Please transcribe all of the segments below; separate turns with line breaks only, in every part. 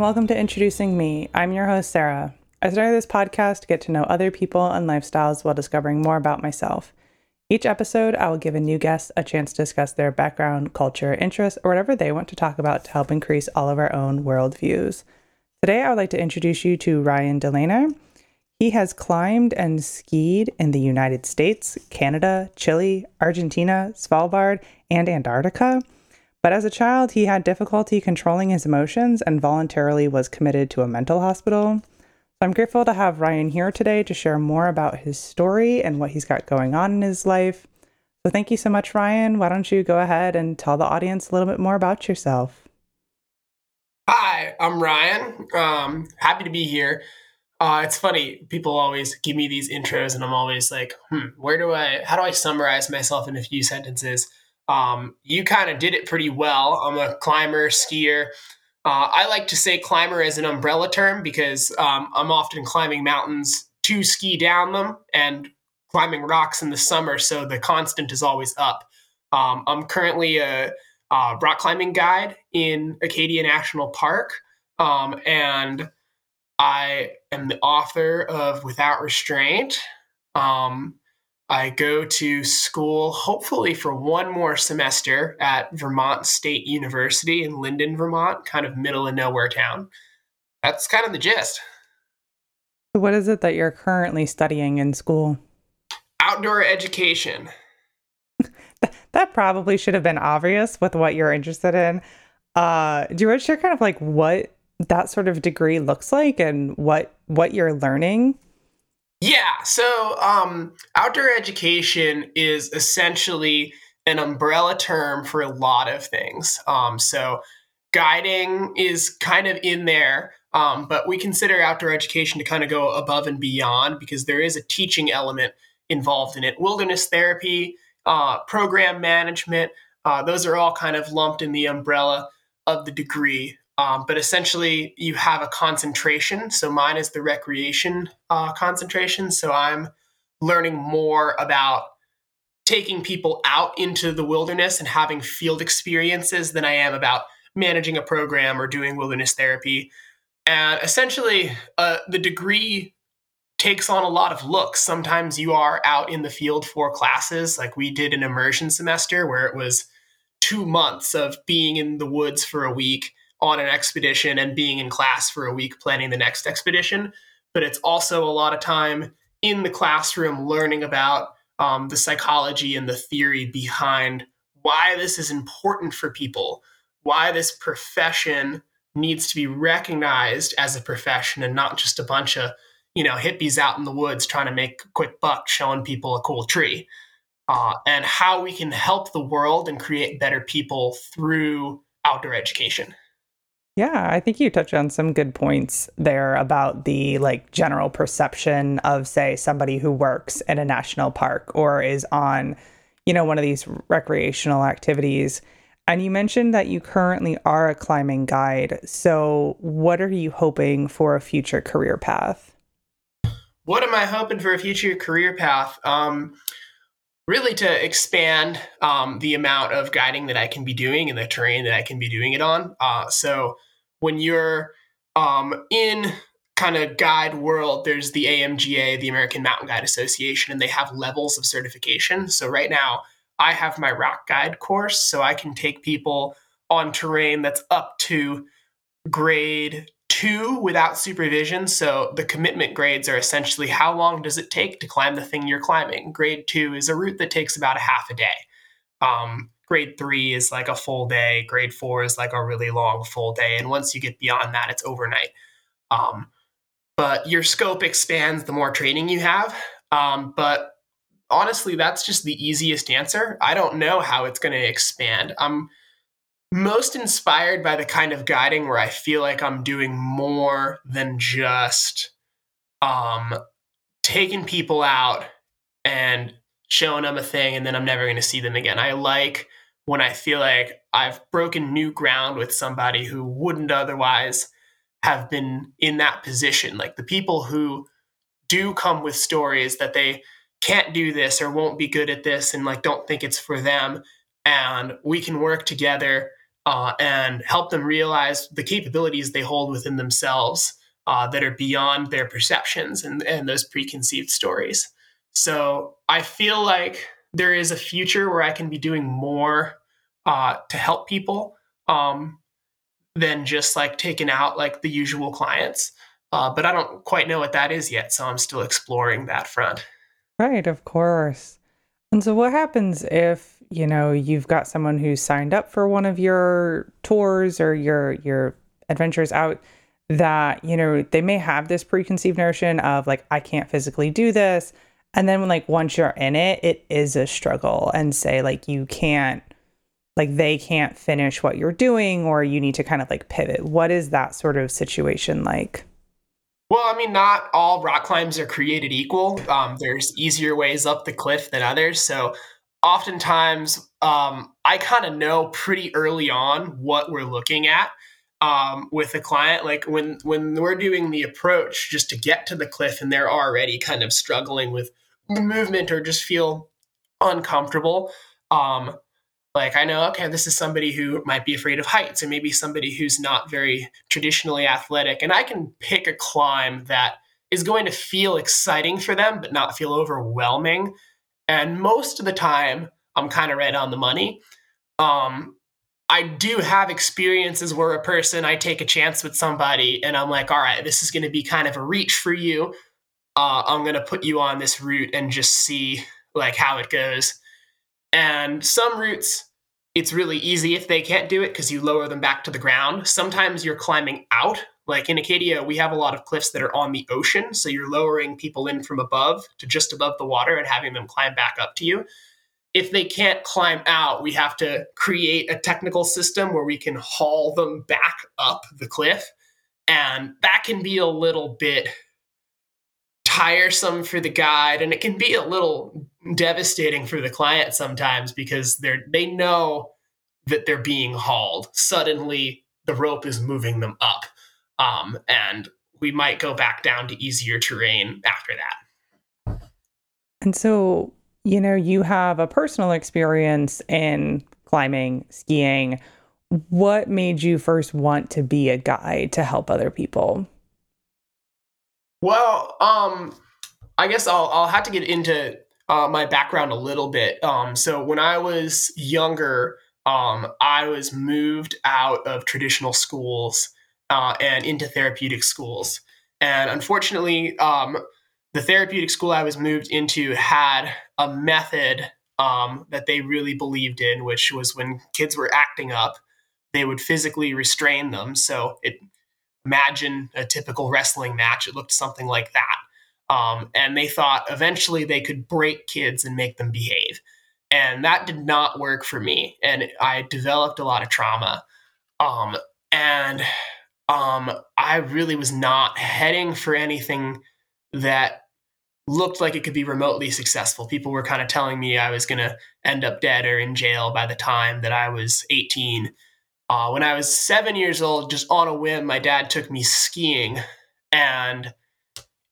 And welcome to Introducing Me. I'm your host, Sarah. I started this podcast to get to know other people and lifestyles while discovering more about myself. Each episode, I will give a new guest a chance to discuss their background, culture, interests, or whatever they want to talk about to help increase all of our own worldviews. Today, I would like to introduce you to Ryan DeLena. He has climbed and skied in the United States, Canada, Chile, Argentina, Svalbard, and Antarctica. But as a child, he had difficulty controlling his emotions and voluntarily was committed to a mental hospital. So I'm grateful to have Ryan here today to share more about his story and what he's got going on in his life. So, thank you so much, Ryan. Why don't you go ahead and tell the audience a little bit more about yourself?
Hi, I'm Ryan. Um, happy to be here. Uh, it's funny, people always give me these intros, and I'm always like, hmm, where do I, how do I summarize myself in a few sentences? Um, you kind of did it pretty well. I'm a climber, skier, uh, I like to say climber as an umbrella term because um, I'm often climbing mountains to ski down them and climbing rocks in the summer, so the constant is always up. Um, I'm currently a, a, rock climbing guide in Acadia National Park, um, and I am the author of Without Restraint. Um, I go to school hopefully for one more semester at Vermont State University in Lyndon, Vermont, kind of middle of nowhere town. That's kind of the gist.
What is it that you're currently studying in school?
Outdoor education.
that probably should have been obvious with what you're interested in. Uh, do you want to share kind of like what that sort of degree looks like and what what you're learning?
Yeah. So, um, outdoor education is essentially an umbrella term for a lot of things. Um, so, guiding is kind of in there, um, but we consider outdoor education to kind of go above and beyond because there is a teaching element involved in it. Wilderness therapy, uh, program management, uh, those are all kind of lumped in the umbrella of the degree. Um, but essentially, you have a concentration. So mine is the recreation uh, concentration. So I'm learning more about taking people out into the wilderness and having field experiences than I am about managing a program or doing wilderness therapy. And essentially, uh, the degree takes on a lot of looks. Sometimes you are out in the field for classes, like we did an immersion semester where it was two months of being in the woods for a week on an expedition and being in class for a week planning the next expedition. But it's also a lot of time in the classroom learning about um, the psychology and the theory behind why this is important for people, why this profession needs to be recognized as a profession and not just a bunch of you know hippies out in the woods trying to make a quick buck showing people a cool tree uh, and how we can help the world and create better people through outdoor education
yeah, I think you touched on some good points there about the like general perception of say somebody who works in a national park or is on, you know, one of these recreational activities. And you mentioned that you currently are a climbing guide. So, what are you hoping for a future career path?
What am I hoping for a future career path? Um, really to expand um, the amount of guiding that I can be doing and the terrain that I can be doing it on. Uh, so when you're um, in kind of guide world, there's the AMGA, the American Mountain Guide Association, and they have levels of certification. So right now, I have my rock guide course, so I can take people on terrain that's up to grade two without supervision. So the commitment grades are essentially how long does it take to climb the thing you're climbing. Grade two is a route that takes about a half a day. Um, grade three is like a full day. Grade four is like a really long full day. And once you get beyond that, it's overnight. Um, but your scope expands the more training you have. Um, but honestly, that's just the easiest answer. I don't know how it's going to expand. I'm most inspired by the kind of guiding where I feel like I'm doing more than just um, taking people out and showing them a thing and then I'm never going to see them again. I like when I feel like I've broken new ground with somebody who wouldn't otherwise have been in that position. Like the people who do come with stories that they can't do this or won't be good at this and like don't think it's for them. And we can work together uh, and help them realize the capabilities they hold within themselves uh, that are beyond their perceptions and, and those preconceived stories. So I feel like there is a future where I can be doing more uh, to help people um, than just like taking out like the usual clients. Uh, but I don't quite know what that is yet, so I'm still exploring that front.
Right, of course. And so, what happens if you know you've got someone who's signed up for one of your tours or your your adventures out that you know they may have this preconceived notion of like I can't physically do this, and then like once you're in it, it is a struggle, and say like you can't like they can't finish what you're doing or you need to kind of like pivot. What is that sort of situation like?
Well, I mean, not all rock climbs are created equal. Um, there's easier ways up the cliff than others. So oftentimes, um, I kind of know pretty early on what we're looking at um, with a client. Like when when we're doing the approach just to get to the cliff, and they're already kind of struggling with the movement or just feel uncomfortable. Um, like I know, okay, this is somebody who might be afraid of heights, or maybe somebody who's not very traditionally athletic, and I can pick a climb that is going to feel exciting for them, but not feel overwhelming. And most of the time, I'm kind of right on the money. Um, I do have experiences where a person, I take a chance with somebody, and I'm like, all right, this is going to be kind of a reach for you. Uh, I'm going to put you on this route and just see like how it goes and some routes, it's really easy if they can't do it because you lower them back to the ground. Sometimes you're climbing out. Like in Acadia, we have a lot of cliffs that are on the ocean. So you're lowering people in from above to just above the water and having them climb back up to you. If they can't climb out, we have to create a technical system where we can haul them back up the cliff. And that can be a little bit tiresome for the guide and it can be a little devastating for the client sometimes because they're they know that they're being hauled. Suddenly the rope is moving them up um, and we might go back down to easier terrain after that.
And so you know you have a personal experience in climbing skiing. What made you first want to be a guide to help other people
well, um, I guess I'll I'll have to get into uh, my background a little bit. Um, so when I was younger, um, I was moved out of traditional schools uh, and into therapeutic schools, and unfortunately, um, the therapeutic school I was moved into had a method um, that they really believed in, which was when kids were acting up, they would physically restrain them. So it imagine a typical wrestling match. It looked something like that. Um, and they thought eventually they could break kids and make them behave. And that did not work for me. And I developed a lot of trauma. Um, and um, I really was not heading for anything that looked like it could be remotely successful. People were kind of telling me I was going to end up dead or in jail by the time that I was 18. Uh, when I was seven years old, just on a whim, my dad took me skiing. And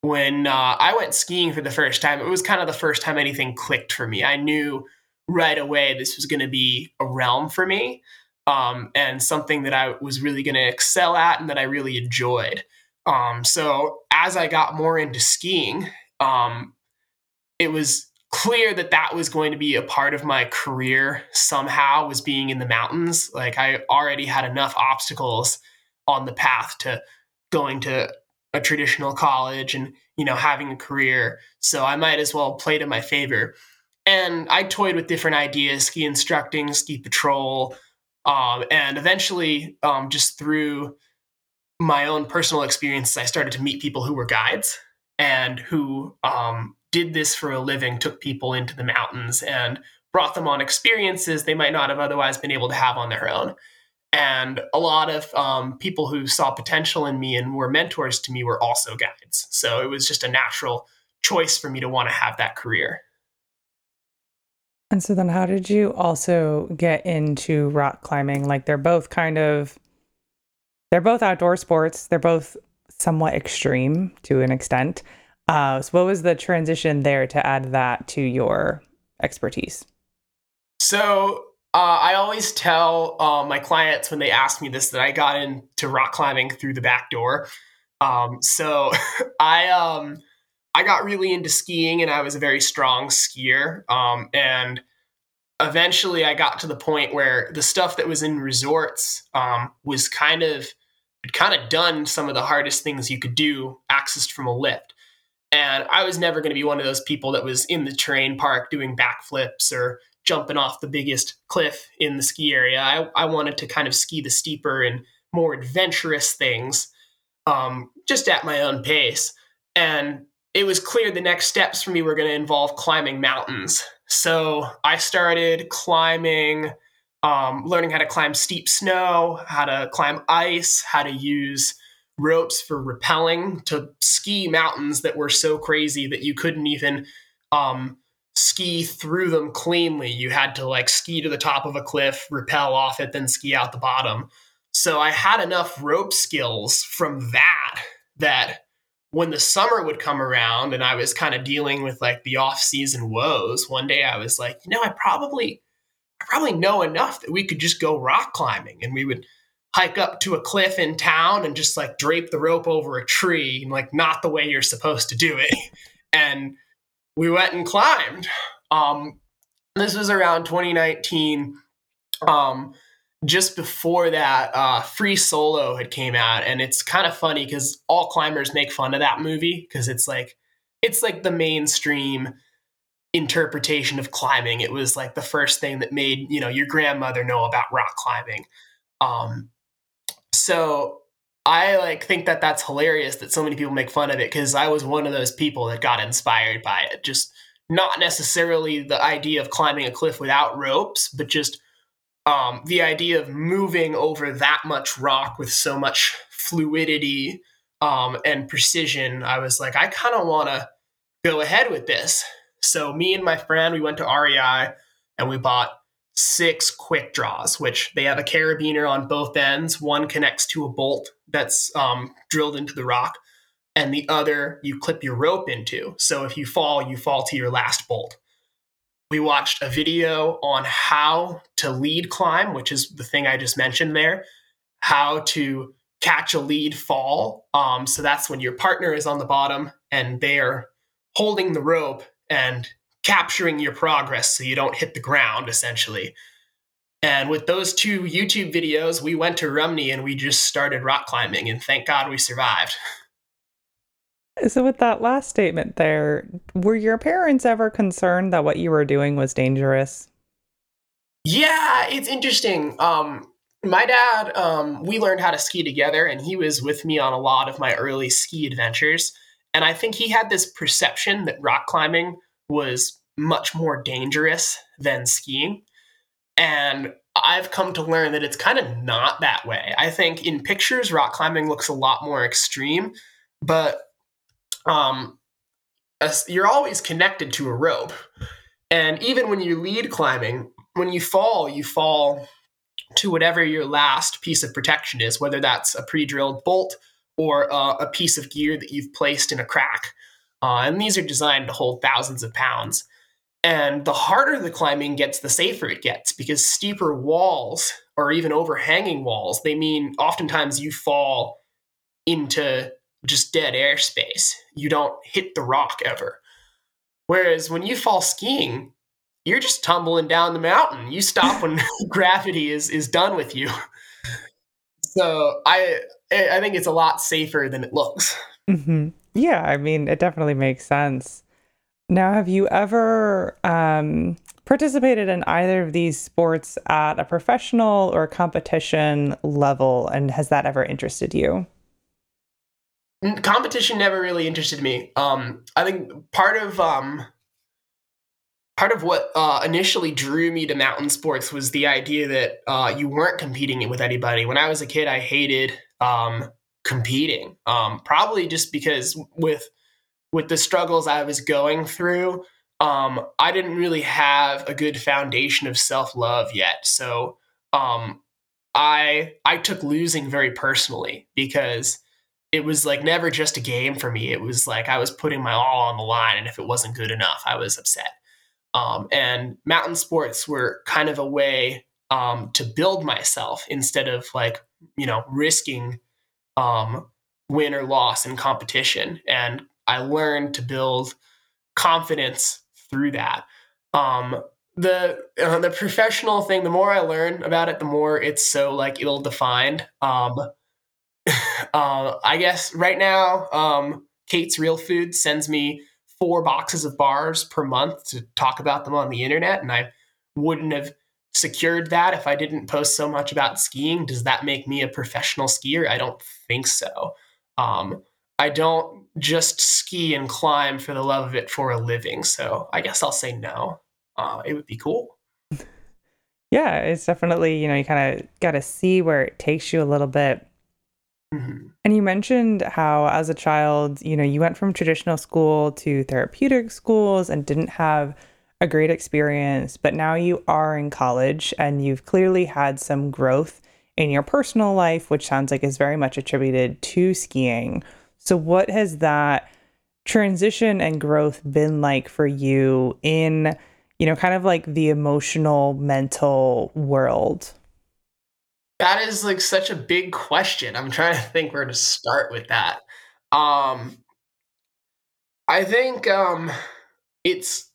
when uh, I went skiing for the first time, it was kind of the first time anything clicked for me. I knew right away this was going to be a realm for me um, and something that I was really going to excel at and that I really enjoyed. Um, so as I got more into skiing, um, it was clear that that was going to be a part of my career somehow was being in the mountains. Like i already had enough obstacles on the path to going to a traditional college and you know having a career. So i might as well play to my favor. And i toyed with different ideas ski instructing ski patrol um, and eventually um, just through my own personal experiences i started to meet people who were guides and who um, did this for a living, took people into the mountains and brought them on experiences they might not have otherwise been able to have on their own. And a lot of um, people who saw potential in me and were mentors to me were also guides. So it was just a natural choice for me to want to have that career.
And so then how did you also get into rock climbing? Like they're both kind of they're both outdoor sports. They're both somewhat extreme to an extent. Uh, so what was the transition there to add that to your expertise?
So, Uh, I always tell uh, my clients when they ask me this that I got into rock climbing through the back door. Um, so I um, I got really into skiing and I was a very strong skier. Um, and eventually I got to the point where the stuff that was in resorts um, was kind of kind of done some of the hardest things you could do accessed from a lift. And I was never going to be one of those people that was in the terrain park doing backflips or jumping off the biggest cliff in the ski area. I, I wanted to kind of ski the steeper and more adventurous things um, just at my own pace. And it was clear the next steps for me were going to involve climbing mountains. So I started climbing, um, learning how to climb steep snow, how to climb ice, how to use ropes for rappelling to ski mountains that were so crazy that you couldn't even um, ski through them cleanly. You had to like ski to the top of a cliff, rappel off it, then ski out the bottom. So I had enough rope skills from that that when the summer would come around and I was kind of dealing with like the off season woes, one day I was like, you know, I probably I probably know enough that we could just go rock climbing and we would hike up to a cliff in town and just like drape the rope over a tree and like not the way you're supposed to do it. and we went and climbed. Um, this was around 2019. Um, just before that, uh, Free Solo had came out, and it's kind of funny because all climbers make fun of that movie because it's like it's like the mainstream interpretation of climbing. It was like the first thing that made you know your grandmother know about rock climbing. Um, so I like think that that's hilarious that so many people make fun of it because I was one of those people that got inspired by it. Just not necessarily the idea of climbing a cliff without ropes, but just um, the idea of moving over that much rock with so much fluidity um, and precision, I was like, I kind of want to go ahead with this. So me and my friend, we went to REI and we bought six quick draws, which they have a carabiner on both ends. One connects to a bolt that's um, drilled into the rock, and the other you clip your rope into. So if you fall, you fall to your last bolt we watched a video on how to lead climb, which is the thing I just mentioned there, how to catch a lead fall. Um, so that's when your partner is on the bottom and they are holding the rope and capturing your progress so you don't hit the ground, essentially. And with those two YouTube videos, we went to Rumney and we just started rock climbing, and thank God we survived.
So, with that last statement there, were your parents ever concerned that what you were doing was dangerous?
Yeah, it's interesting. Um, my dad, um, we learned how to ski together, and he was with me on a lot of my early ski adventures. And I think he had this perception that rock climbing was much more dangerous than skiing. And I've come to learn that it's kind of not that way. I think in pictures, rock climbing looks a lot more extreme, but um, you're always connected to a rope. And even when you lead climbing, when you fall, you fall to whatever your last piece of protection is, whether that's a pre drilled bolt or uh, a piece of gear that you've placed in a crack. Uh, and these are designed to hold thousands of pounds. And the harder the climbing gets, the safer it gets because steeper walls or even overhanging walls, they mean oftentimes you fall into just dead airspace. You don't hit the rock ever. Whereas when you fall skiing, you're just tumbling down the mountain. You stop when gravity is is done with you. So I I think it's a lot safer than it looks.
Mm-hmm. Yeah, I mean, it definitely makes sense. Now, have you ever um, participated in either of these sports at a professional or competition level, and has that ever interested you?
competition never really interested me. Um, I think part of um, part of what uh, initially drew me to mountain sports was the idea that uh, you weren't competing with anybody. When I was a kid, I hated um, competing. Um, probably just because with with the struggles I was going through, um, I didn't really have a good foundation of self love yet. So um, I I took losing very personally because it was like never just a game for me. It was like I was putting my all on the line, and if it wasn't good enough, I was upset. Um, and mountain sports were kind of a way um, to build myself instead of like you know risking um, win or loss in competition. And i learned to build confidence through that. Um, the uh, the professional thing the more i learn about it the more it's so like ill defined. Um, uh, i guess right now um, kate's real food sends me four boxes of bars per month to talk about them on the internet and i wouldn't have secured that if I didn't post so much about skiing. Does that make me a professional skier? I don't think so. Um, I don't just ski and climb for the love of it for a living. So I guess I'll say no. Uh, it would be cool.
Yeah, it's definitely, you know, you kind of got to see where it takes you a little bit. Mm-hmm. And you mentioned how, as a child, you know, you went from traditional school to therapeutic schools and didn't have a great experience, but now you are in college and you've clearly had some growth in your personal life, which sounds like is very much attributed to skiing. So, what has that transition and growth been like for you in, you know, kind of like the emotional, mental world?
That is like such a big question. I'm trying to think where to start with that. Um, I think um, it's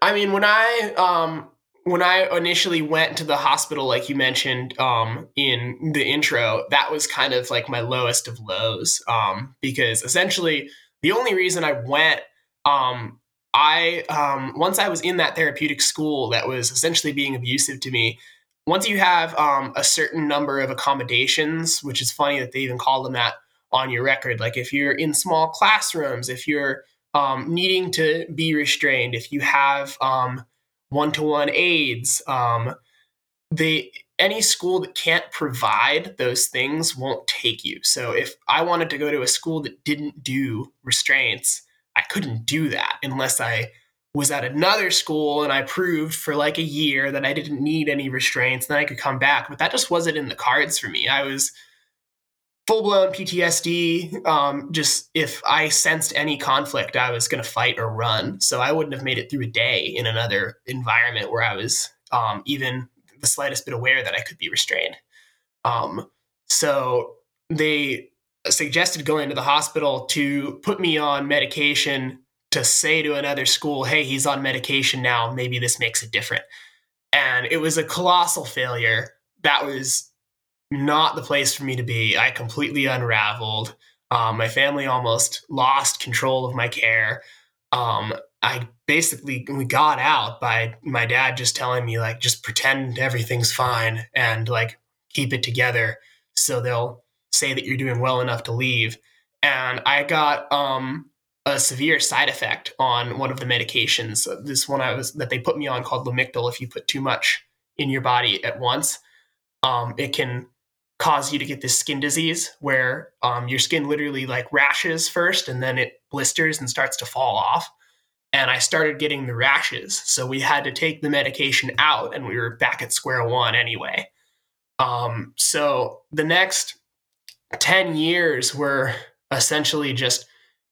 I mean, when I um when I initially went to the hospital, like you mentioned um, in the intro, that was kind of like my lowest of lows um, because essentially the only reason I went, um, I um, once I was in that therapeutic school that was essentially being abusive to me. Once you have um, a certain number of accommodations, which is funny that they even call them that on your record, like if you're in small classrooms, if you're um, needing to be restrained, if you have one to one aides, um, any school that can't provide those things won't take you. So if I wanted to go to a school that didn't do restraints, I couldn't do that unless I was at another school and I proved for like a year that I didn't need any restraints, then I could come back. But that just wasn't in the cards for me. I was full blown PTSD. Um, just if I sensed any conflict, I was going to fight or run. So I wouldn't have made it through a day in another environment where I was um, even the slightest bit aware that I could be restrained. Um, so they suggested going to the hospital to put me on medication to say to another school, hey, he's on medication now. Maybe this makes it different. And it was a colossal failure. That was not the place for me to be. I completely unraveled. Um, my family almost lost control of my care. Um, I basically we got out by my dad just telling me like just pretend everything's fine and like keep it together so they'll say that you're doing well enough to leave. And I got um, a severe side effect on one of the medications. This one I was that they put me on called Lamictal. If you put too much in your body at once, um, it can cause you to get this skin disease where um, your skin literally like rashes first and then it blisters and starts to fall off. And I started getting the rashes. So we had to take the medication out and we were back at square one anyway. Um, so the next 10 years were essentially just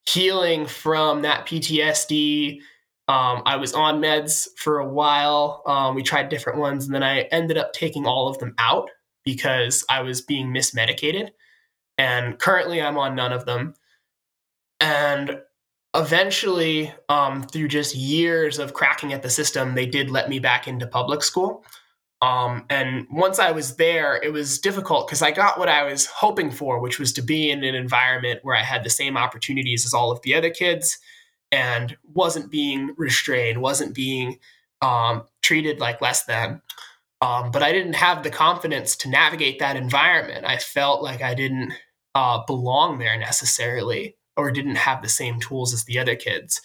healing from that PTSD. Um, I was on meds for a while. Um, we tried different ones, and then I ended up taking all of them out because I was being mismedicated. And currently, I'm on none of them. And eventually, um, through just years of cracking at the system, they did let me back into public school. Um, and once I was there, it was difficult because I got what I was hoping for, which was to be in an environment where I had the same opportunities as all of the other kids and wasn't being restrained, wasn't being um, treated like less than. Um, but I didn't have the confidence to navigate that environment. I felt like I didn't uh, belong there necessarily or didn't have the same tools as the other kids.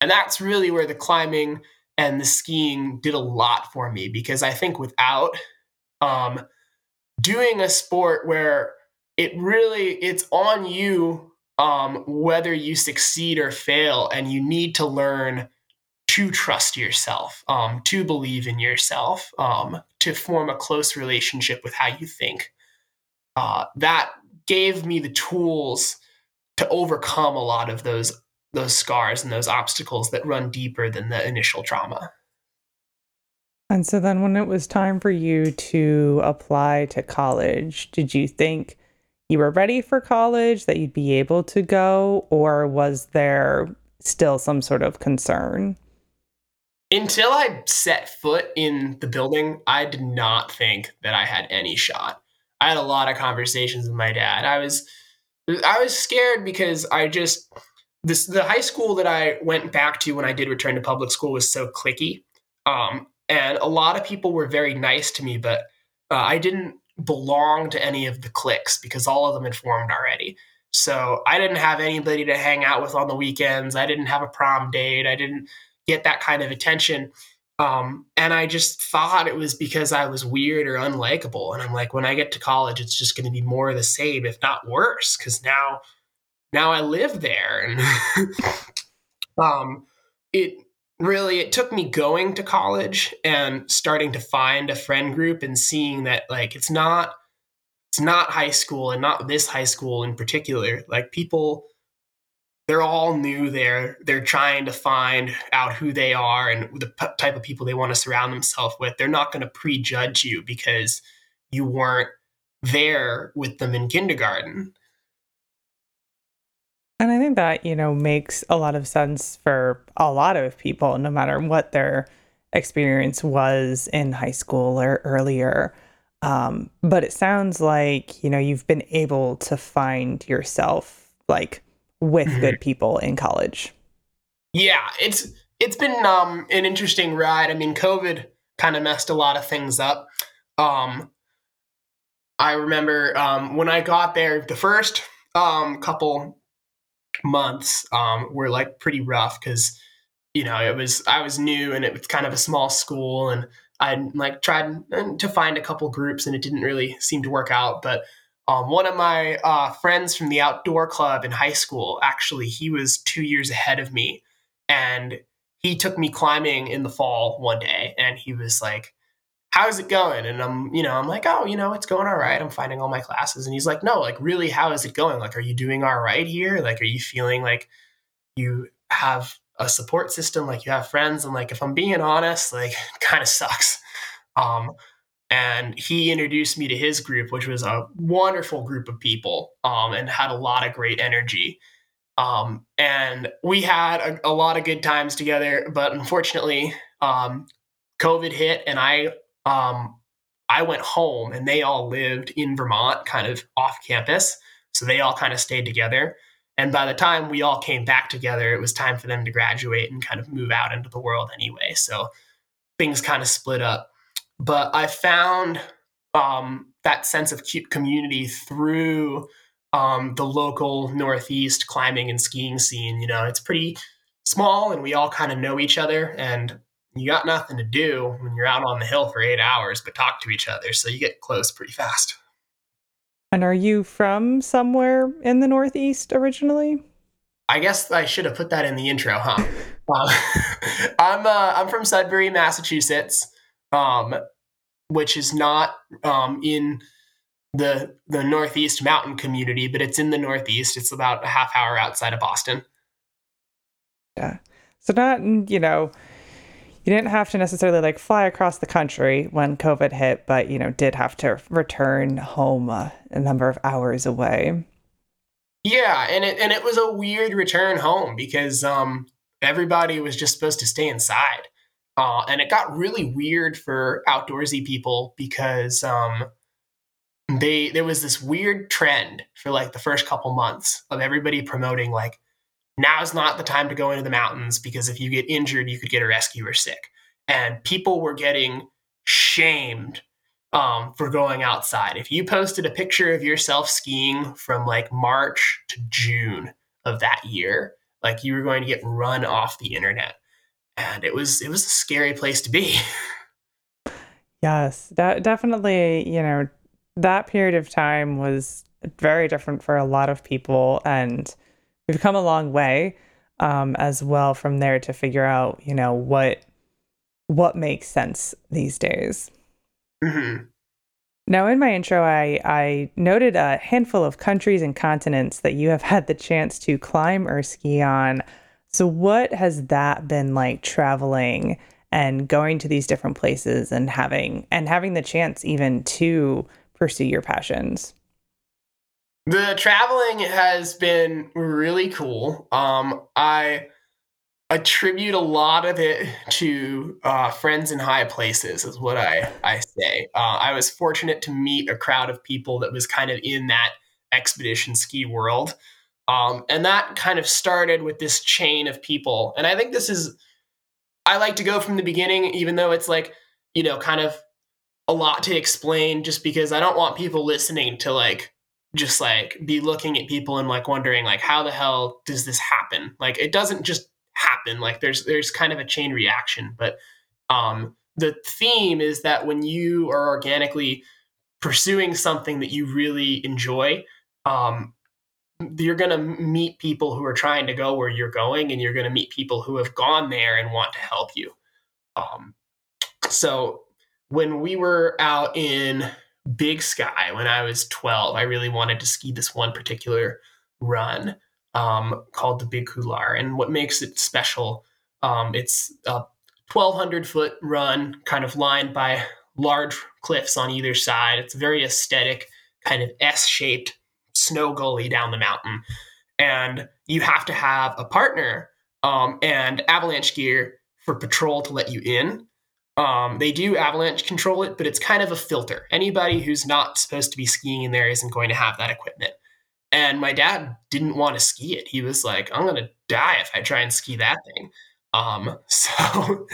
And that's really where the climbing and the skiing did a lot for me because I think without um, doing a sport where it really it's on you um, whether you succeed or fail and you need to learn to trust yourself, um, to believe in yourself, um, to form a close relationship with how you think. Uh, that gave me the tools to overcome a lot of those those scars and those obstacles that run deeper than the initial trauma.
And so then when it was time for you to apply to college, did you think you were ready for college, that you'd be able to go, or was there still some sort of concern?
Until I set foot in the building, I did not think that I had any shot. I had a lot of conversations with my dad. I was I was scared because I just this the high school that I went back to when I did return to public school was so cliquey. Um, and a lot of people were very nice to me, but uh, I didn't belong to any of the cliques because all of them had formed already. So I didn't have anybody to hang out with on the weekends. I didn't have a prom date. I didn't get that kind of attention. Um, and I just thought it was because I was weird or unlikable. And I'm like, when I get to college, it's just going to be more of the same, if not worse, because now, now I live there. And um, it really it took me going to college and starting to find a friend group and seeing that like it's not it's not high school and not this high school in particular like people they're all new there. They're trying to find out who they are and the p- type of people they want to surround themselves with. They're not going to prejudge you because you weren't there with them in kindergarten.
And I think that, you know, makes a lot of sense for a lot of people, no matter what their experience was in high school or earlier. Um, but it sounds like, you know, you've been able to find yourself like with mm-hmm. good people in college.
Yeah, it's it's been um, an interesting ride. I mean, COVID kind of messed a lot of things up. Um, I remember um, when I got there, the first um, couple months um, were like pretty rough because you know it was I was new and it was kind of a small school and I like tried to find a couple groups and it didn't really seem to work out. But um, one of my uh, friends from the outdoor club in high school actually he was two years ahead of me and he took me climbing in the fall one day and he was like how's it going? And I'm, you know, I'm like, oh, you know, it's going all right. I'm finding all my classes. And he's like, no, like, really, how is it going? Like, are you doing all right here? Like, are you feeling like you have a support system? Like, you have friends? And like, if I'm being honest, like, kind of sucks. Um, and he introduced me to his group, which was a wonderful group of people um, and had a lot of great energy. Um, and we had a, a, lot of good times together, but unfortunately, um, COVID hit, and I um, I went home and they all lived in Vermont, kind of off campus. So they all kind of stayed together. And by the time we all came back together, it was time for them to graduate and kind of move out into the world anyway. So things kind of split up. But I found um, that sense of community through um, the local Northeast climbing and skiing scene. You know, it's pretty small and we all kind of know each other. And you got nothing to do when you're out on the hill for eight hours but talk to each other so you get close pretty fast
and are you from somewhere in the northeast originally
i guess i should have put that in the intro huh uh, i'm uh, i'm from sudbury massachusetts um, which is not um, in the the northeast mountain community but it's in the northeast. It's about a half hour outside of boston.
Yeah. So not you know you didn't have to necessarily like fly across the country when COVID hit, but you know, did have to return home uh, a number of hours away.
Yeah, and it and it was a weird return home because um, everybody was just supposed to stay inside, uh, and it got really weird for outdoorsy people because um, they there was this weird trend for like the first couple months of everybody promoting like now's not the time to go into the mountains because if you get injured, you could get a rescue or sick. And people were getting shamed um, for going outside. If you posted a picture of yourself skiing from like March to June of that year, like you were going to get run off the internet. And it was it was a scary place to be.
Yes, that definitely, you know, that period of time was very different for a lot of people and we've come a long way um, as well from there to figure out, you know, what what makes sense these days. Mm-hmm. Now, in my intro, I, I noted a handful of countries and continents that you have had the chance to climb or ski on. So, what has that been like traveling and going to these different places and having and having the chance even to pursue your passions?
The traveling has been really cool. Um, I attribute a lot of it to uh, friends in high places, is what I I say. Uh, I was fortunate to meet a crowd of people that was kind of in that expedition ski world, um, and that kind of started with this chain of people. And I think this is I like to go from the beginning, even though it's like you know kind of a lot to explain, just because I don't want people listening to like just like be looking at people and like wondering like how the hell does this happen? Like it doesn't just happen. Like there's there's kind of a chain reaction. But um the theme is that when you are organically pursuing something that you really enjoy um you're going to meet people who are trying to go where you're going and you're going to meet people who have gone there and want to help you um so when we were out in Big Sky when I was 12. I really wanted to ski this one particular run um, called the Big Couloir. And what makes it special, um, it's a 1,200 foot run, kind of lined by large cliffs on either side. It's very aesthetic, kind of S shaped snow gully down the mountain. And you have to have a partner um, and avalanche gear for patrol to let you in. Um, they do avalanche control it, but it's kind of a filter. Anybody who's not supposed to be skiing in there isn't going to have that equipment. And my dad didn't want to ski it. He was like, I'm going to die if I try and ski that thing. Um, so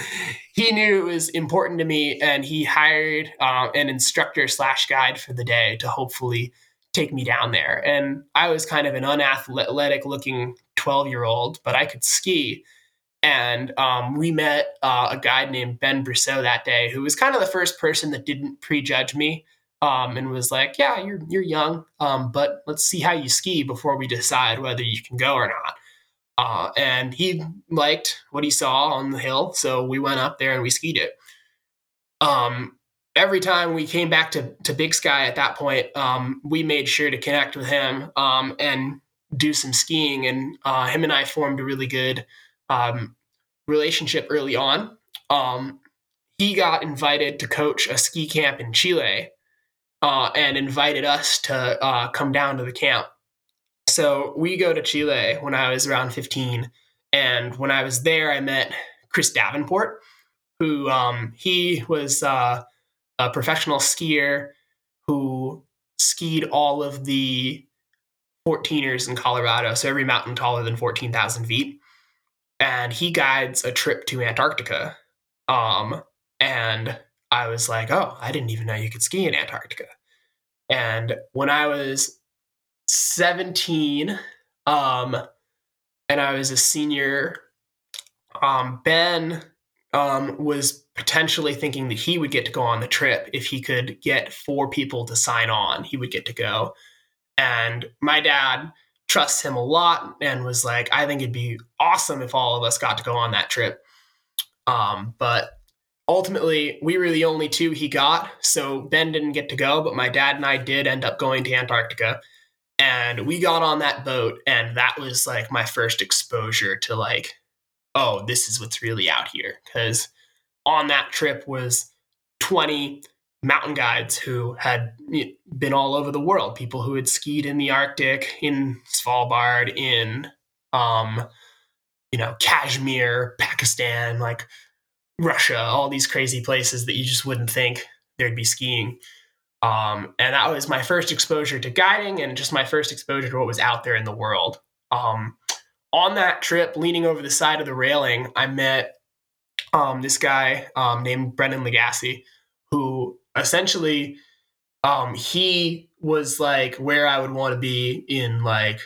he knew it was important to me, and he hired uh, an instructor slash guide for the day to hopefully take me down there. And I was kind of an unathletic looking 12 year old, but I could ski. And um, we met uh, a guy named Ben Brousseau that day, who was kind of the first person that didn't prejudge me um, and was like, "Yeah, you're you're young, um, but let's see how you ski before we decide whether you can go or not." Uh, and he liked what he saw on the hill, so we went up there and we skied it. Um, every time we came back to to Big Sky at that point, um, we made sure to connect with him um, and do some skiing, and uh, him and I formed a really good um, relationship early on. Um, he got invited to coach a ski camp in Chile uh, and invited us to uh, come down to the camp. So we go to Chile when I was around 15. And when I was there, I met Chris Davenport, who um, he was uh, a professional skier who skied all of the 14ers in Colorado. So every mountain taller than 14,000 feet and he guides a trip to Antarctica. Um, and I was like, oh, I didn't even know you could ski in Antarctica. And when I was 17, um, and I was a senior, um, Ben um, was potentially thinking that he would get to go on the trip if he could get four people to sign on. He would get to go. And my dad trusts him a lot and was like, I think it'd be awesome if all of us got to go on that trip. Um, but ultimately, we were the only two he got. So Ben didn't get to go, but my dad and I did end up going to Antarctica. And we got on that boat, and that was like my first exposure to like, oh, this is what's really out here. Because on that trip was 20 mountain guides who had been all over the world, people who had skied in the Arctic, in Svalbard, in um, you know, Kashmir, Pakistan, like Russia, all these crazy places that you just wouldn't think there'd be skiing. Um, and that was my first exposure to guiding and just my first exposure to what was out there in the world. Um, on that trip, leaning over the side of the railing, I met um, this guy um, named Brendan Lagasse, who essentially um he was like where I would want to be in like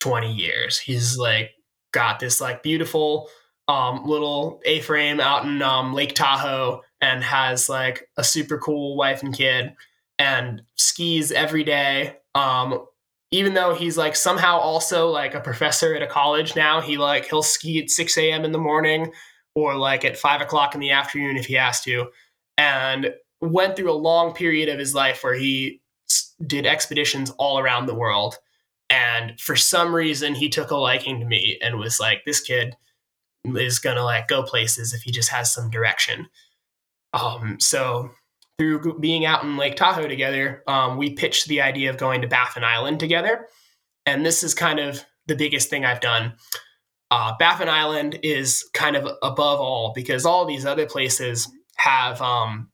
20 years. He's like got this like beautiful um little A-frame out in um Lake Tahoe and has like a super cool wife and kid and skis every day. Um even though he's like somehow also like a professor at a college now, he like he'll ski at 6 a.m. in the morning or like at five o'clock in the afternoon if he has to. And went through a long period of his life where he did expeditions all around the world. And for some reason, he took a liking to me and was like, this kid is gonna like go places if he just has some direction. Um, so through being out in Lake Tahoe together, um, we pitched the idea of going to Baffin Island together, and this is kind of the biggest thing I've done. Uh, Baffin Island is kind of above all because all these other places have, um,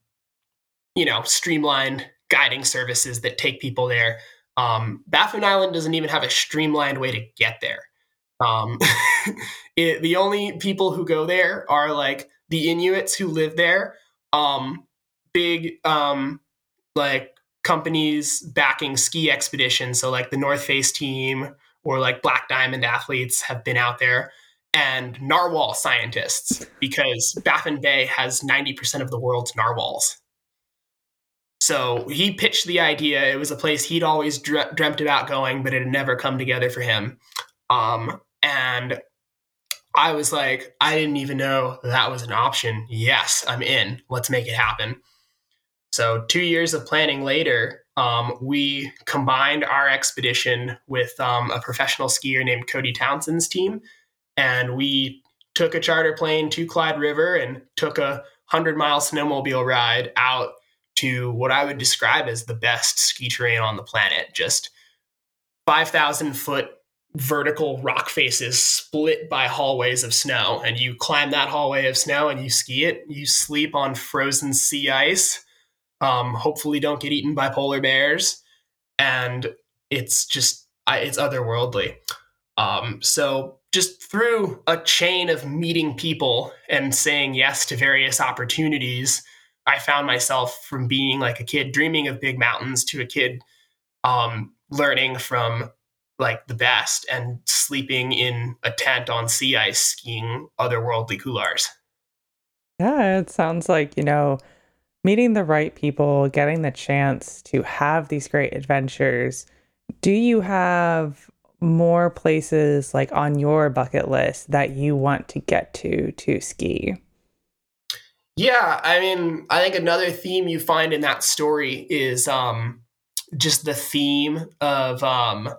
you know, streamlined guiding services that take people there. Um, Baffin Island doesn't even have a streamlined way to get there. Um, it, the only people who go there are like the Inuits who live there, um, big um, like companies backing ski expeditions. So like the North Face team or like Black Diamond athletes have been out there, and narwhal scientists because Baffin Bay has 90% of the world's narwhals. So he pitched the idea. It was a place he'd always dreamt about going, but it had never come together for him. Um, and I was like, I didn't even know that was an option. Yes, I'm in. Let's make it happen. So, two years of planning later, um, we combined our expedition with um, a professional skier named Cody Townsend's team. And we took a charter plane to Clyde River and took a 100 mile snowmobile ride out to what I would describe as the best ski terrain on the planet. Just 5,000 foot vertical rock faces split by hallways of snow. And you climb that hallway of snow and you ski it. You sleep on frozen sea ice. Um, hopefully, don't get eaten by polar bears. And it's just, it's otherworldly. Um, so, just through a chain of meeting people and saying yes to various opportunities, I found myself from being like a kid dreaming of big mountains to a kid um, learning from like the best and sleeping in a tent on sea ice skiing otherworldly couloirs.
Yeah, it sounds like, you know, meeting the right people, getting the chance to have these great adventures. Do you have more places like on your bucket list that you want to get to to ski?
Yeah, I mean, I think another theme you find in that story is um, just the theme of um,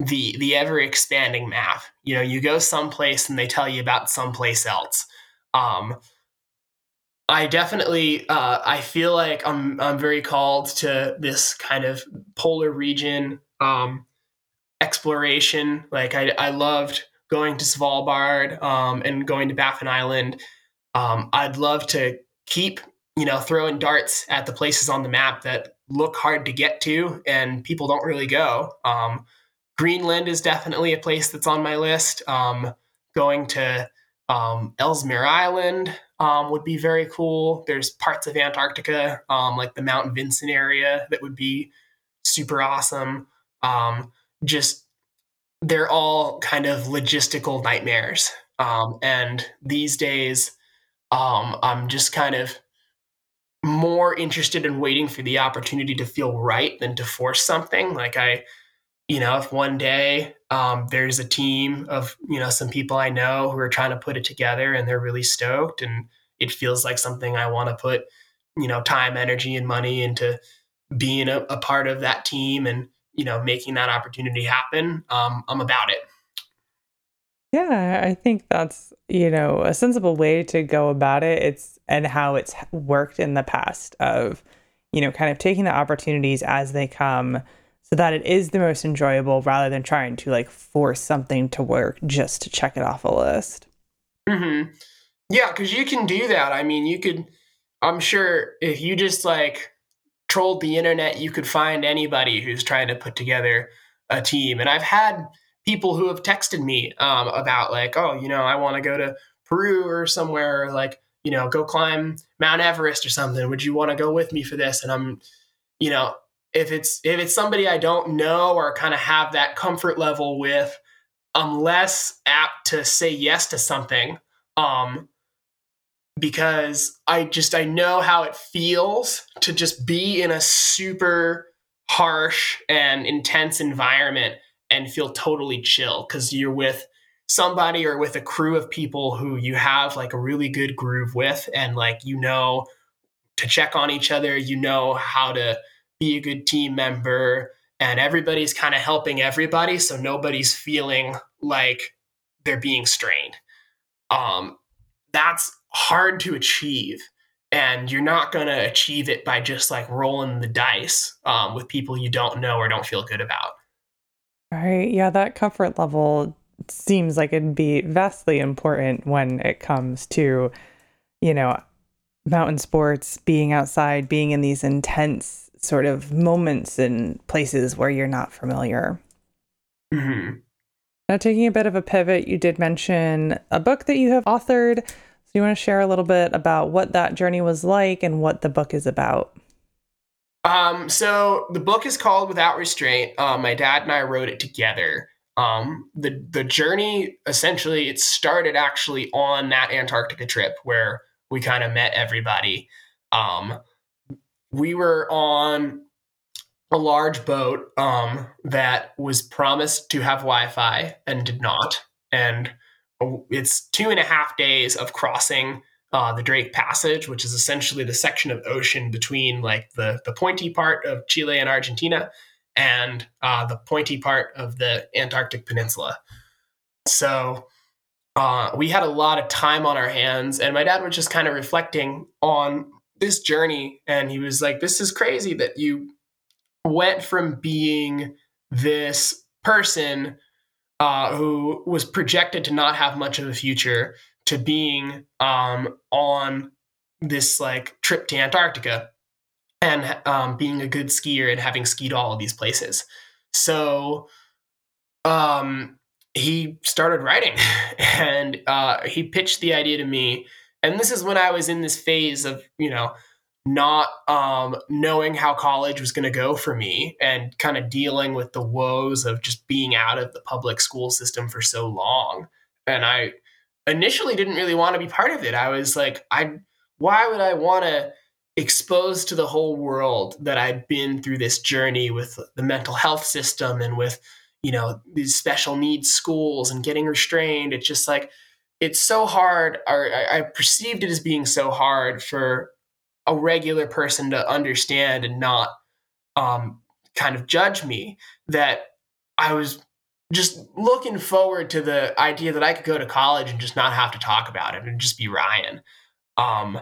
the the ever expanding map. You know, you go someplace and they tell you about someplace else. Um, I definitely uh, I feel like I'm I'm very called to this kind of polar region um, exploration. Like I I loved going to Svalbard um, and going to Baffin Island um, I'd love to keep, you know, throwing darts at the places on the map that look hard to get to and people don't really go. Um, Greenland is definitely a place that's on my list. Um, going to um, Ellesmere Island um, would be very cool. There's parts of Antarctica, um, like the Mount Vinson area, that would be super awesome. Um, just they're all kind of logistical nightmares. Um, and these days, um, I'm just kind of more interested in waiting for the opportunity to feel right than to force something. Like I, you know, if one day um, there's a team of you know some people I know who are trying to put it together and they're really stoked and it feels like something I want to put you know time, energy, and money into being a, a part of that team and you know making that opportunity happen. Um, I'm about it.
Yeah, I think that's, you know, a sensible way to go about it. It's and how it's worked in the past of, you know, kind of taking the opportunities as they come so that it is the most enjoyable rather than trying to like force something to work just to check it off a list.
Mhm. Yeah, cuz you can do that. I mean, you could I'm sure if you just like trolled the internet, you could find anybody who's trying to put together a team. And I've had people who have texted me um, about like, oh, you know, I want to go to Peru or somewhere, or like, you know, go climb Mount Everest or something. Would you want to go with me for this? And I'm, you know, if it's if it's somebody I don't know or kind of have that comfort level with, I'm less apt to say yes to something. Um, because I just I know how it feels to just be in a super harsh and intense environment and feel totally chill because you're with somebody or with a crew of people who you have like a really good groove with and like you know to check on each other you know how to be a good team member and everybody's kind of helping everybody so nobody's feeling like they're being strained um, that's hard to achieve. And you're not going to achieve it by just like rolling the dice um, with people you don't know or don't feel good about.
Right. Yeah. That comfort level seems like it'd be vastly important when it comes to, you know, mountain sports, being outside, being in these intense sort of moments and places where you're not familiar.
Mm-hmm.
Now, taking a bit of a pivot, you did mention a book that you have authored. So, you want to share a little bit about what that journey was like and what the book is about?
Um, so the book is called Without Restraint. Um, my dad and I wrote it together. Um, the the journey essentially it started actually on that Antarctica trip where we kind of met everybody. Um, we were on a large boat um, that was promised to have Wi-Fi and did not, and it's two and a half days of crossing uh, the Drake Passage, which is essentially the section of ocean between like the the pointy part of Chile and Argentina and uh, the pointy part of the Antarctic Peninsula. So uh, we had a lot of time on our hands, and my dad was just kind of reflecting on this journey, and he was like, "This is crazy that you went from being this person uh, who was projected to not have much of a future to being um, on this like trip to Antarctica." and um, being a good skier and having skied all of these places. So um, he started writing and uh, he pitched the idea to me. And this is when I was in this phase of, you know, not um, knowing how college was going to go for me and kind of dealing with the woes of just being out of the public school system for so long. And I initially didn't really want to be part of it. I was like, I, why would I want to exposed to the whole world that I'd been through this journey with the mental health system and with, you know, these special needs schools and getting restrained. It's just like, it's so hard, or I, perceived it as being so hard for a regular person to understand and not um, kind of judge me that I was just looking forward to the idea that I could go to college and just not have to talk about it and just be Ryan. Um,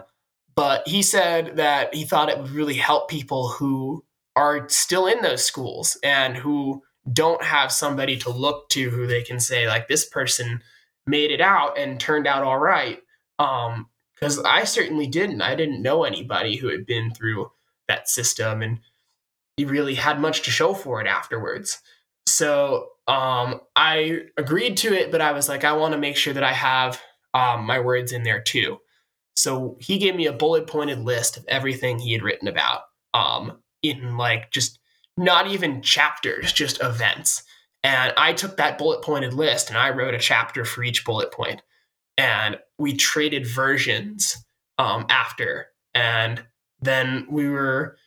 but he said that he thought it would really help people who are still in those schools and who don't have somebody to look to who they can say, like, this person made it out and turned out all right. Um, because I certainly didn't. I didn't know anybody who had been through that system and he really had much to show for it afterwards. So um, I agreed to it, but I was like, I want to make sure that I have um, my words in there too. So he gave me a bullet pointed list of everything he had written about um, in like just not even chapters, just events. And I took that bullet pointed list and I wrote a chapter for each bullet point. And we traded versions um, after. And then we were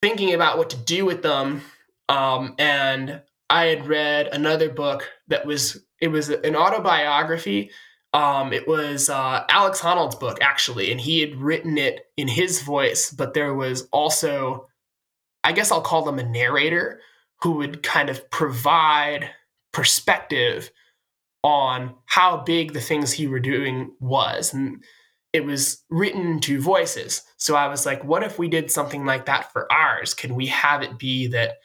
thinking about what to do with them. Um, and I had read another book that was, it was an autobiography um, it was uh, Alex Honnold's book, actually, and he had written it in his voice, but there was also, I guess I'll call them a narrator who would kind of provide perspective on how big the things he were doing was. And it was written to voices. So I was like, what if we did something like that for ours? Can we have it be that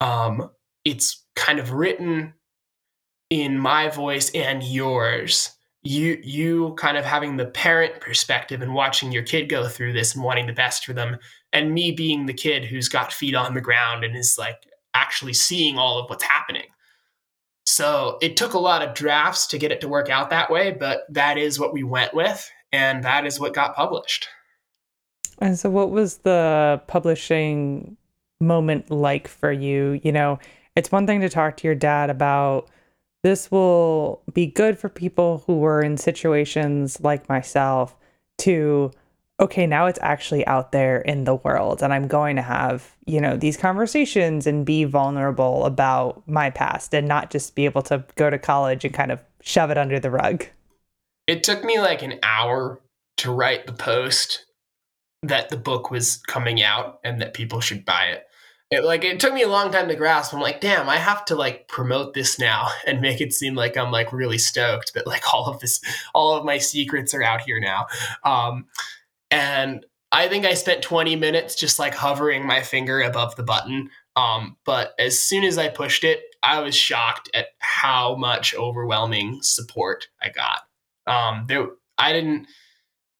um, it's kind of written in my voice and yours? you you kind of having the parent perspective and watching your kid go through this and wanting the best for them and me being the kid who's got feet on the ground and is like actually seeing all of what's happening. So it took a lot of drafts to get it to work out that way but that is what we went with and that is what got published.
And so what was the publishing moment like for you? You know it's one thing to talk to your dad about this will be good for people who were in situations like myself to okay now it's actually out there in the world and i'm going to have you know these conversations and be vulnerable about my past and not just be able to go to college and kind of shove it under the rug
it took me like an hour to write the post that the book was coming out and that people should buy it it, like it took me a long time to grasp. I'm like, damn, I have to like promote this now and make it seem like I'm like really stoked that like all of this, all of my secrets are out here now. Um, and I think I spent 20 minutes just like hovering my finger above the button. Um, but as soon as I pushed it, I was shocked at how much overwhelming support I got. Um, there, I didn't.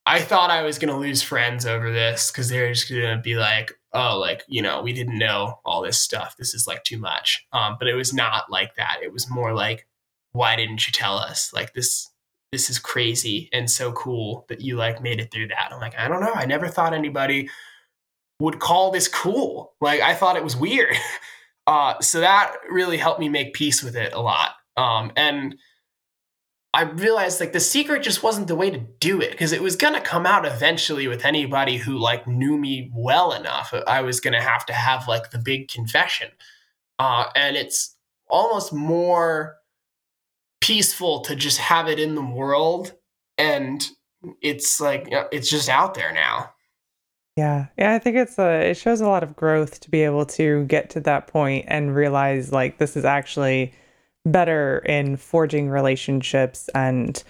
I thought I was gonna lose friends over this because they're just gonna be like, "Oh, like you know, we didn't know all this stuff. This is like too much." Um, but it was not like that. It was more like, "Why didn't you tell us? Like this, this is crazy and so cool that you like made it through that." I'm like, I don't know. I never thought anybody would call this cool. Like I thought it was weird. Uh, so that really helped me make peace with it a lot. Um, and I realized like the secret just wasn't the way to do it because it was gonna come out eventually with anybody who like knew me well enough. I was gonna have to have like the big confession, uh, and it's almost more peaceful to just have it in the world, and it's like it's just out there now.
Yeah. Yeah, I think it's a it shows a lot of growth to be able to get to that point and realize like this is actually better in forging relationships and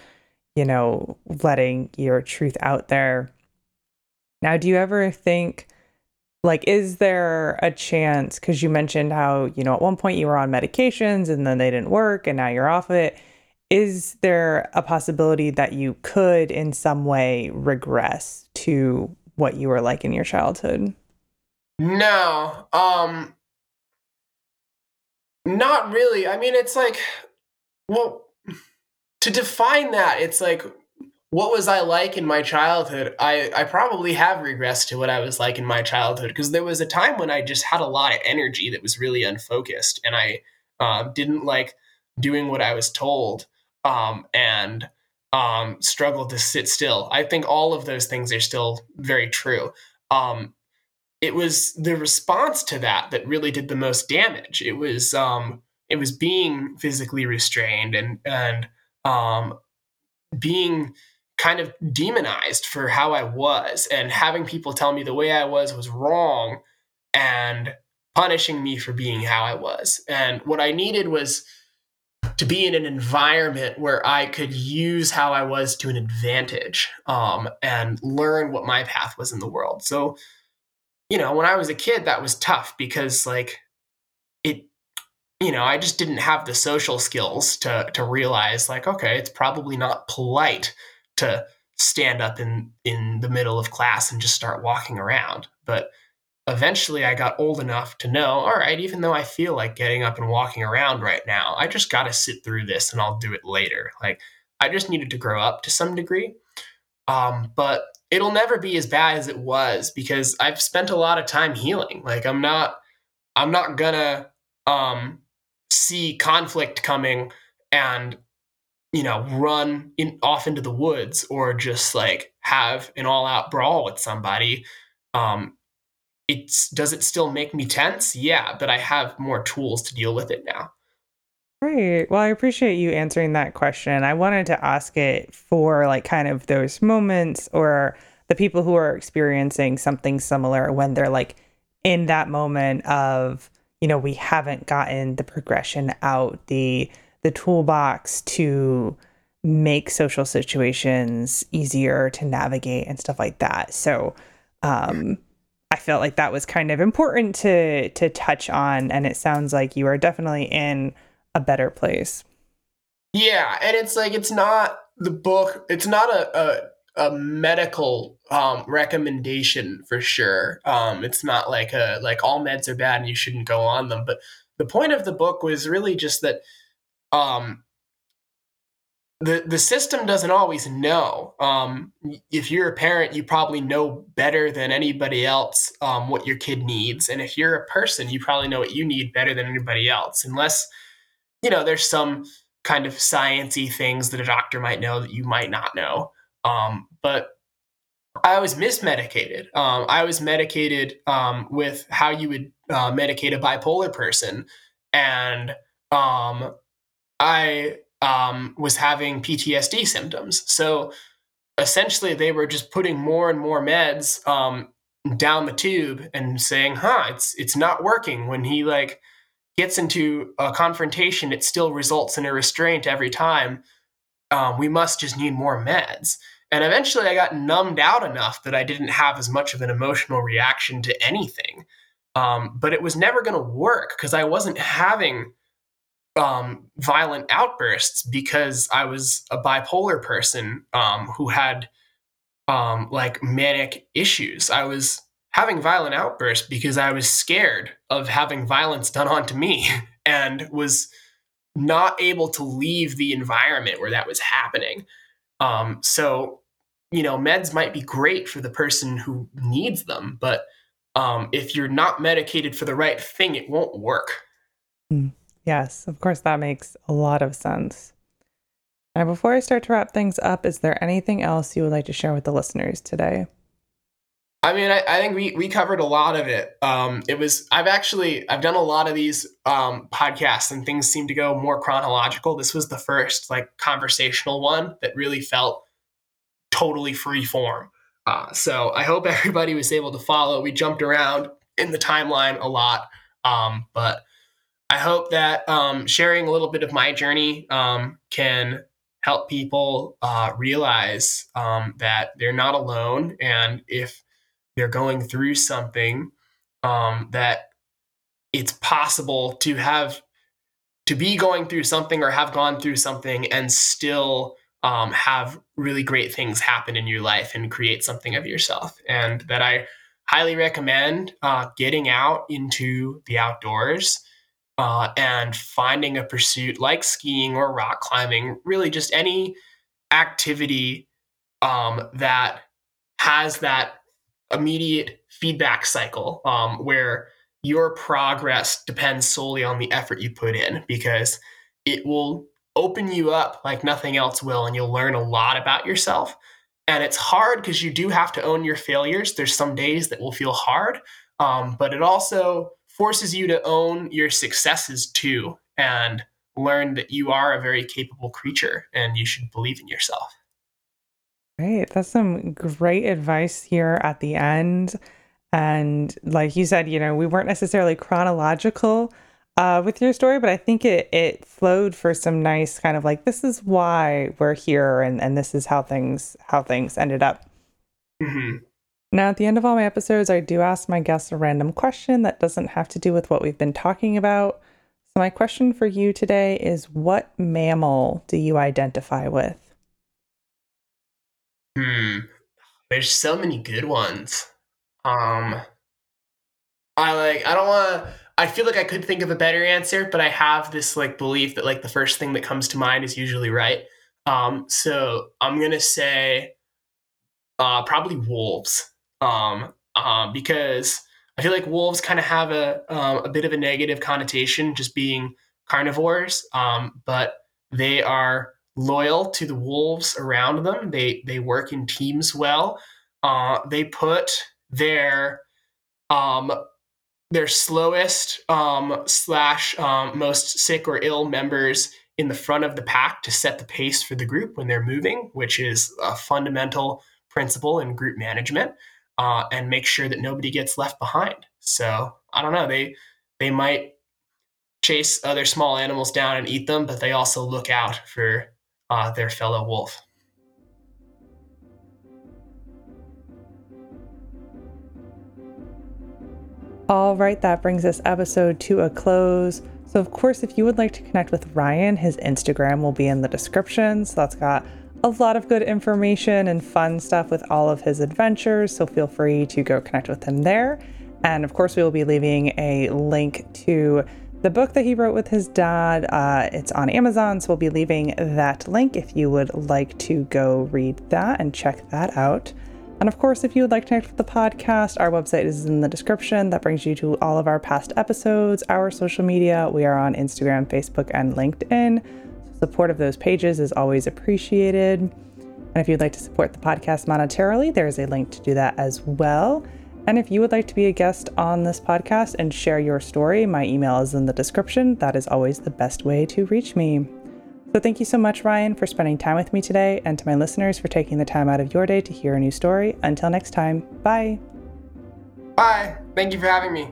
you know, letting your truth out there. Now, do you ever think like is there a chance cuz you mentioned how, you know, at one point you were on medications and then they didn't work and now you're off of it. Is there a possibility that you could in some way regress to what you were like in your childhood?
No. Um not really. I mean, it's like well to define that, it's like what was I like in my childhood? I, I probably have regressed to what I was like in my childhood because there was a time when I just had a lot of energy that was really unfocused and I uh, didn't like doing what I was told um, and um, struggled to sit still. I think all of those things are still very true. Um, it was the response to that that really did the most damage. It was um, it was being physically restrained and and um, being kind of demonized for how I was and having people tell me the way I was was wrong and punishing me for being how I was. And what I needed was to be in an environment where I could use how I was to an advantage um, and learn what my path was in the world. So, you know, when I was a kid, that was tough because, like, it, you know, I just didn't have the social skills to to realize, like, okay, it's probably not polite to stand up in in the middle of class and just start walking around, but eventually I got old enough to know, all right, even though I feel like getting up and walking around right now, I just got to sit through this and I'll do it later. Like I just needed to grow up to some degree. Um, but it'll never be as bad as it was because I've spent a lot of time healing. Like I'm not I'm not gonna um see conflict coming and you know run in off into the woods or just like have an all out brawl with somebody um it's does it still make me tense? Yeah, but I have more tools to deal with it now.
Great. Well, I appreciate you answering that question. I wanted to ask it for like kind of those moments or the people who are experiencing something similar when they're like in that moment of, you know, we haven't gotten the progression out, the the toolbox to make social situations easier to navigate and stuff like that. So, um I felt like that was kind of important to to touch on and it sounds like you are definitely in a better place.
Yeah, and it's like it's not the book, it's not a a, a medical um, recommendation for sure. Um, it's not like a like all meds are bad and you shouldn't go on them, but the point of the book was really just that um, the the system doesn't always know. Um, if you're a parent, you probably know better than anybody else um, what your kid needs, and if you're a person, you probably know what you need better than anybody else. Unless you know there's some kind of sciency things that a doctor might know that you might not know. Um, but I was mismedicated. Um, I was medicated um, with how you would uh, medicate a bipolar person, and um, I um, was having PTSD symptoms. So essentially, they were just putting more and more meds um, down the tube and saying, "Huh, it's it's not working." When he like gets into a confrontation, it still results in a restraint every time. Um, we must just need more meds. And eventually, I got numbed out enough that I didn't have as much of an emotional reaction to anything. Um, but it was never going to work because I wasn't having um, violent outbursts because I was a bipolar person um, who had um, like manic issues. I was having violent outbursts because I was scared of having violence done onto me and was not able to leave the environment where that was happening. Um, so, you know, meds might be great for the person who needs them, but um, if you're not medicated for the right thing, it won't work.
Mm. Yes, of course, that makes a lot of sense. Now, before I start to wrap things up, is there anything else you would like to share with the listeners today?
I mean, I, I think we we covered a lot of it. Um, it was I've actually I've done a lot of these um, podcasts, and things seem to go more chronological. This was the first like conversational one that really felt totally free form. Uh, so I hope everybody was able to follow. We jumped around in the timeline a lot, um, but I hope that um, sharing a little bit of my journey um, can help people uh, realize um, that they're not alone. And if they're going through something, um, that it's possible to have to be going through something or have gone through something and still um, have really great things happen in your life and create something of yourself. And that I highly recommend uh, getting out into the outdoors uh, and finding a pursuit like skiing or rock climbing, really just any activity um, that has that immediate feedback cycle um, where your progress depends solely on the effort you put in because it will open you up like nothing else will and you'll learn a lot about yourself. And it's hard because you do have to own your failures. There's some days that will feel hard um, but it also forces you to own your successes too and learn that you are a very capable creature and you should believe in yourself.
Great. That's some great advice here at the end. And like you said, you know, we weren't necessarily chronological uh, with your story, but I think it it flowed for some nice kind of like this is why we're here and, and this is how things how things ended up. Mm-hmm. Now, at the end of all my episodes, I do ask my guests a random question that doesn't have to do with what we've been talking about. So, my question for you today is What mammal do you identify with?
Hmm. There's so many good ones. Um, I like, I don't want to. I feel like I could think of a better answer, but I have this like belief that like the first thing that comes to mind is usually right. Um, so I'm gonna say uh, probably wolves um, uh, because I feel like wolves kind of have a um, a bit of a negative connotation, just being carnivores. Um, but they are loyal to the wolves around them. They they work in teams well. Uh, they put their um, their slowest um, slash um, most sick or ill members in the front of the pack to set the pace for the group when they're moving, which is a fundamental principle in group management uh, and make sure that nobody gets left behind. So I don't know. They they might chase other small animals down and eat them, but they also look out for uh, their fellow wolf.
All right, that brings this episode to a close. So, of course, if you would like to connect with Ryan, his Instagram will be in the description. So, that's got a lot of good information and fun stuff with all of his adventures. So feel free to go connect with him there. And of course, we will be leaving a link to the book that he wrote with his dad. Uh, it's on Amazon, so we'll be leaving that link if you would like to go read that and check that out. And of course, if you would like to connect with the podcast, our website is in the description. That brings you to all of our past episodes, our social media. We are on Instagram, Facebook, and LinkedIn. Support of those pages is always appreciated. And if you'd like to support the podcast monetarily, there's a link to do that as well. And if you would like to be a guest on this podcast and share your story, my email is in the description. That is always the best way to reach me. So thank you so much, Ryan, for spending time with me today, and to my listeners for taking the time out of your day to hear a new story. Until next time, bye.
Bye. Thank you for having me.